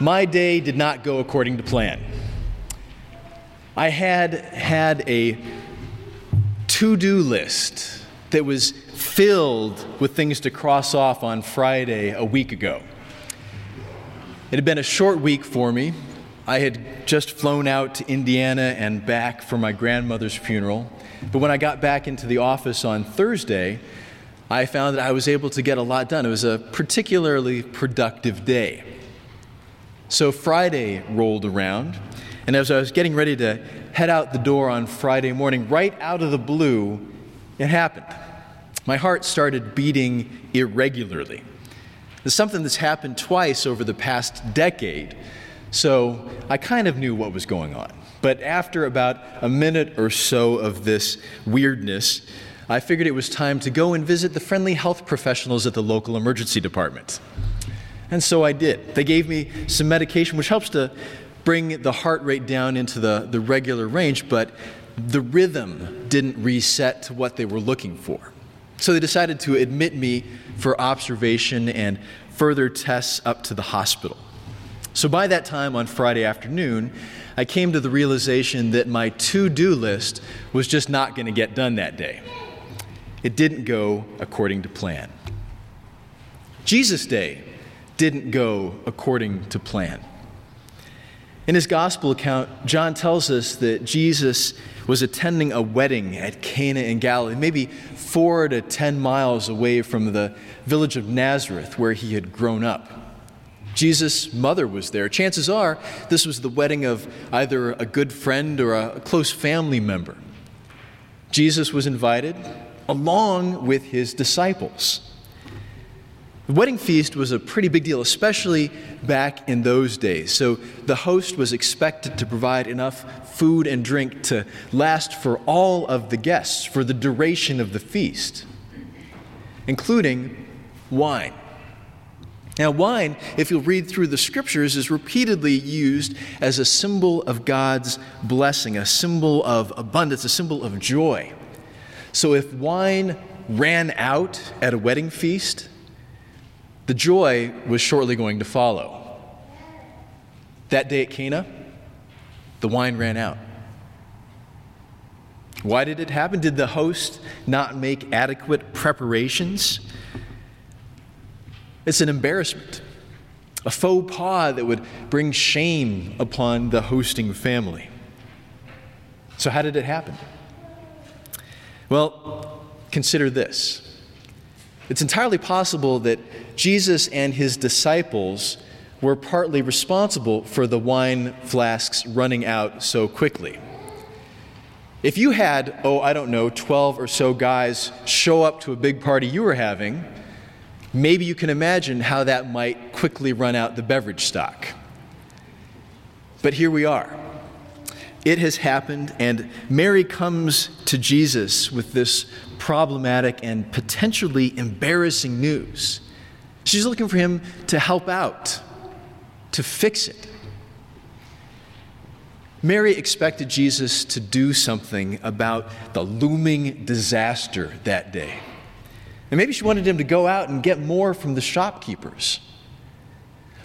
my day did not go according to plan. I had had a to do list that was filled with things to cross off on Friday a week ago. It had been a short week for me. I had just flown out to Indiana and back for my grandmother's funeral. But when I got back into the office on Thursday, I found that I was able to get a lot done. It was a particularly productive day. So Friday rolled around, and as I was getting ready to head out the door on Friday morning, right out of the blue, it happened. My heart started beating irregularly. It's something that's happened twice over the past decade, so I kind of knew what was going on. But after about a minute or so of this weirdness, I figured it was time to go and visit the friendly health professionals at the local emergency department. And so I did. They gave me some medication, which helps to bring the heart rate down into the, the regular range, but the rhythm didn't reset to what they were looking for. So they decided to admit me for observation and further tests up to the hospital. So by that time on Friday afternoon, I came to the realization that my to do list was just not going to get done that day. It didn't go according to plan. Jesus' day didn't go according to plan. In his gospel account, John tells us that Jesus was attending a wedding at Cana in Galilee, maybe four to ten miles away from the village of Nazareth where he had grown up. Jesus' mother was there. Chances are this was the wedding of either a good friend or a close family member. Jesus was invited along with his disciples. The wedding feast was a pretty big deal, especially back in those days. So the host was expected to provide enough food and drink to last for all of the guests for the duration of the feast, including wine. Now, wine, if you'll read through the scriptures, is repeatedly used as a symbol of God's blessing, a symbol of abundance, a symbol of joy. So if wine ran out at a wedding feast, the joy was shortly going to follow. That day at Cana, the wine ran out. Why did it happen? Did the host not make adequate preparations? It's an embarrassment, a faux pas that would bring shame upon the hosting family. So, how did it happen? Well, consider this. It's entirely possible that Jesus and his disciples were partly responsible for the wine flasks running out so quickly. If you had, oh, I don't know, 12 or so guys show up to a big party you were having, maybe you can imagine how that might quickly run out the beverage stock. But here we are. It has happened, and Mary comes to Jesus with this problematic and potentially embarrassing news. She's looking for him to help out, to fix it. Mary expected Jesus to do something about the looming disaster that day. And maybe she wanted him to go out and get more from the shopkeepers.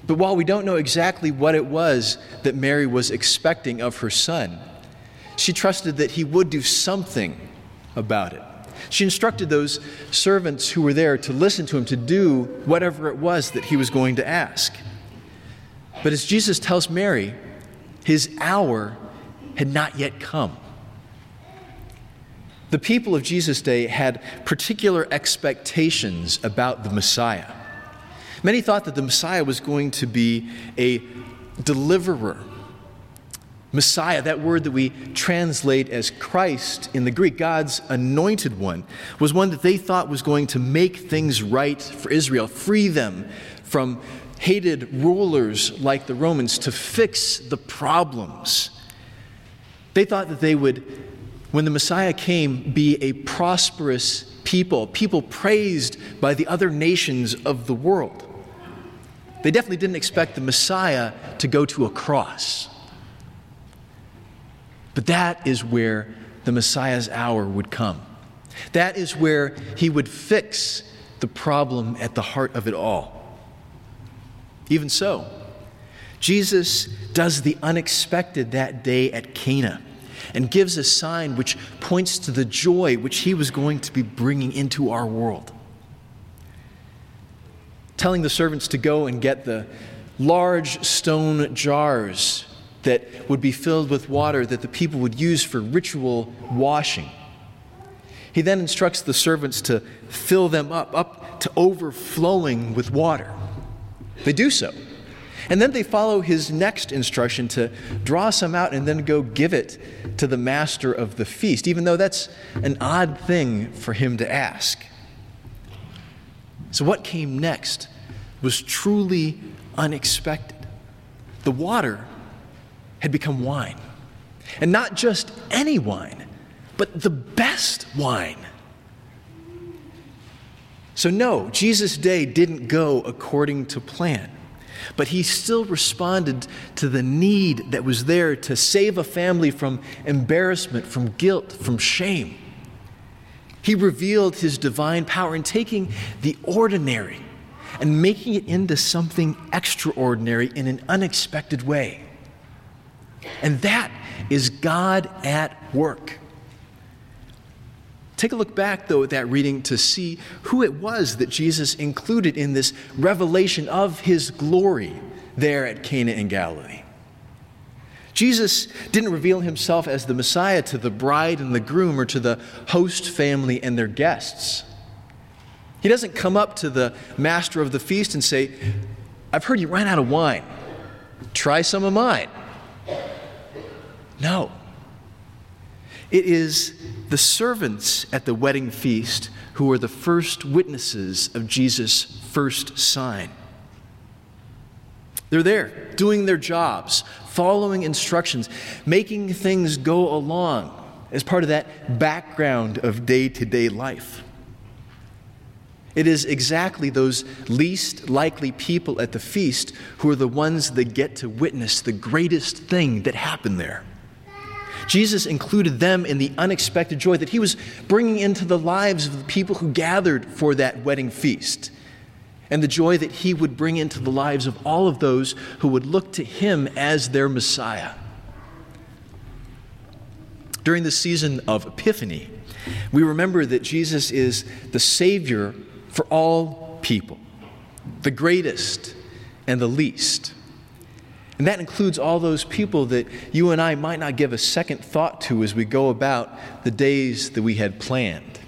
But while we don't know exactly what it was that Mary was expecting of her son, she trusted that he would do something about it. She instructed those servants who were there to listen to him, to do whatever it was that he was going to ask. But as Jesus tells Mary, his hour had not yet come. The people of Jesus' day had particular expectations about the Messiah. Many thought that the Messiah was going to be a deliverer Messiah, that word that we translate as Christ in the Greek, God's anointed one, was one that they thought was going to make things right for Israel, free them from hated rulers like the Romans, to fix the problems. They thought that they would, when the Messiah came, be a prosperous people, people praised by the other nations of the world. They definitely didn't expect the Messiah to go to a cross. But that is where the Messiah's hour would come. That is where he would fix the problem at the heart of it all. Even so, Jesus does the unexpected that day at Cana and gives a sign which points to the joy which he was going to be bringing into our world. Telling the servants to go and get the large stone jars that would be filled with water that the people would use for ritual washing. He then instructs the servants to fill them up, up to overflowing with water. They do so. And then they follow his next instruction to draw some out and then go give it to the master of the feast, even though that's an odd thing for him to ask. So, what came next was truly unexpected. The water had become wine. And not just any wine, but the best wine. So, no, Jesus' day didn't go according to plan, but he still responded to the need that was there to save a family from embarrassment, from guilt, from shame. He revealed his divine power in taking the ordinary and making it into something extraordinary in an unexpected way. And that is God at work. Take a look back, though, at that reading to see who it was that Jesus included in this revelation of his glory there at Cana in Galilee. Jesus didn't reveal himself as the Messiah to the bride and the groom or to the host family and their guests. He doesn't come up to the master of the feast and say, I've heard you ran out of wine. Try some of mine. No. It is the servants at the wedding feast who are the first witnesses of Jesus' first sign. They're there doing their jobs, following instructions, making things go along as part of that background of day to day life. It is exactly those least likely people at the feast who are the ones that get to witness the greatest thing that happened there. Jesus included them in the unexpected joy that he was bringing into the lives of the people who gathered for that wedding feast, and the joy that he would bring into the lives of all of those who would look to him as their Messiah. During the season of Epiphany, we remember that Jesus is the Savior for all people, the greatest and the least. And that includes all those people that you and I might not give a second thought to as we go about the days that we had planned.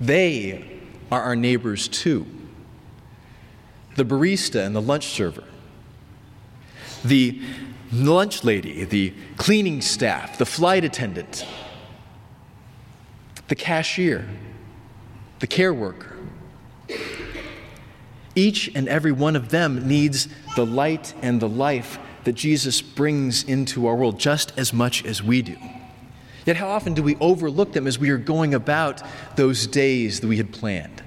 They are our neighbors too. The barista and the lunch server, the lunch lady, the cleaning staff, the flight attendant, the cashier, the care worker. Each and every one of them needs the light and the life that Jesus brings into our world just as much as we do. Yet, how often do we overlook them as we are going about those days that we had planned?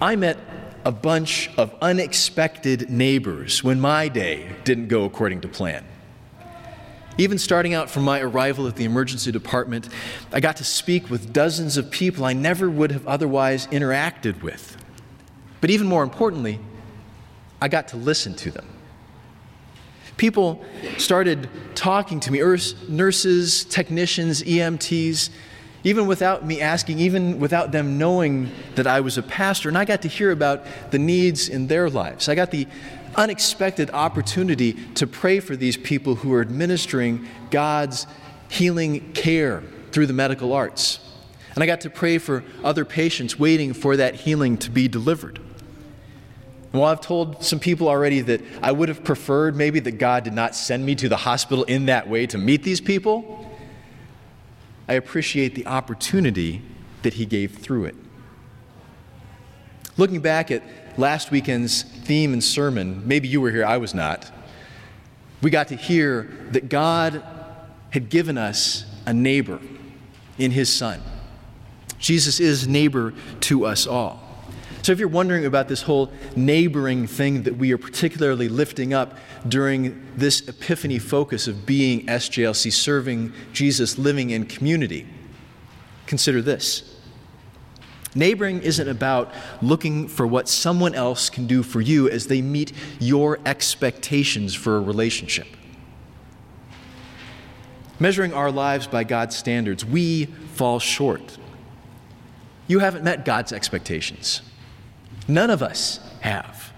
I met a bunch of unexpected neighbors when my day didn't go according to plan. Even starting out from my arrival at the emergency department, I got to speak with dozens of people I never would have otherwise interacted with. But even more importantly, I got to listen to them. People started talking to me nurses, technicians, EMTs, even without me asking, even without them knowing that I was a pastor. And I got to hear about the needs in their lives. I got the unexpected opportunity to pray for these people who are administering God's healing care through the medical arts. And I got to pray for other patients waiting for that healing to be delivered. And while I've told some people already that I would have preferred maybe that God did not send me to the hospital in that way to meet these people, I appreciate the opportunity that He gave through it. Looking back at last weekend's theme and sermon, maybe you were here, I was not. We got to hear that God had given us a neighbor in his Son. Jesus is neighbor to us all. So, if you're wondering about this whole neighboring thing that we are particularly lifting up during this Epiphany focus of being SJLC, serving Jesus, living in community, consider this Neighboring isn't about looking for what someone else can do for you as they meet your expectations for a relationship. Measuring our lives by God's standards, we fall short. You haven't met God's expectations. None of us have.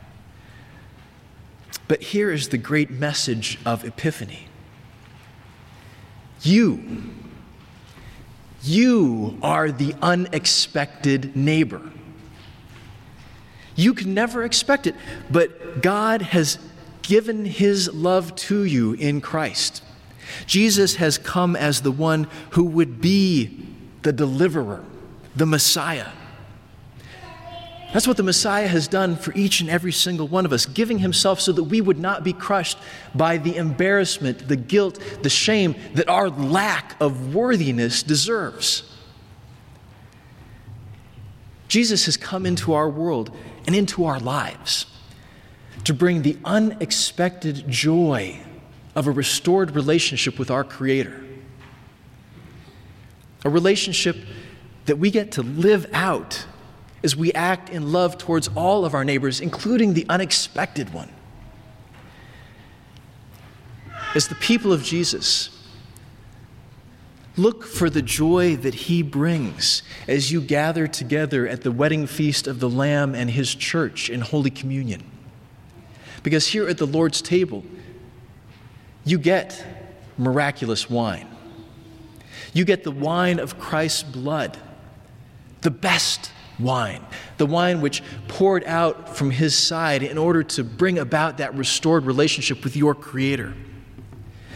But here is the great message of Epiphany you, you are the unexpected neighbor. You can never expect it, but God has given his love to you in Christ. Jesus has come as the one who would be the deliverer, the Messiah. That's what the Messiah has done for each and every single one of us, giving himself so that we would not be crushed by the embarrassment, the guilt, the shame that our lack of worthiness deserves. Jesus has come into our world and into our lives to bring the unexpected joy of a restored relationship with our Creator. A relationship that we get to live out as we act in love towards all of our neighbors, including the unexpected one. As the people of Jesus, look for the joy that he brings as you gather together at the wedding feast of the Lamb and his church in Holy Communion. Because here at the Lord's table, you get miraculous wine. You get the wine of Christ's blood, the best wine, the wine which poured out from his side in order to bring about that restored relationship with your Creator.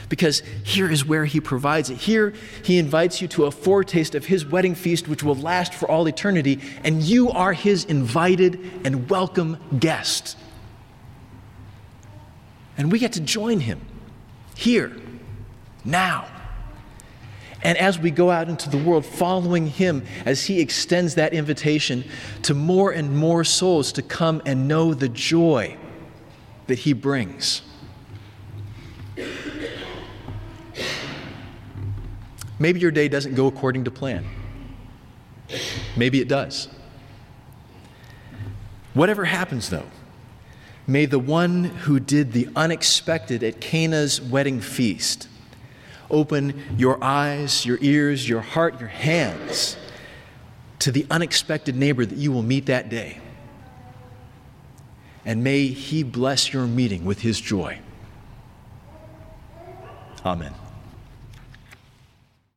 Because here is where he provides it. Here, he invites you to a foretaste of his wedding feast, which will last for all eternity, and you are his invited and welcome guest. And we get to join him here, now. And as we go out into the world following him as he extends that invitation to more and more souls to come and know the joy that he brings. Maybe your day doesn't go according to plan. Maybe it does. Whatever happens, though, may the one who did the unexpected at Cana's wedding feast open your eyes, your ears, your heart, your hands to the unexpected neighbor that you will meet that day. And may he bless your meeting with his joy. Amen.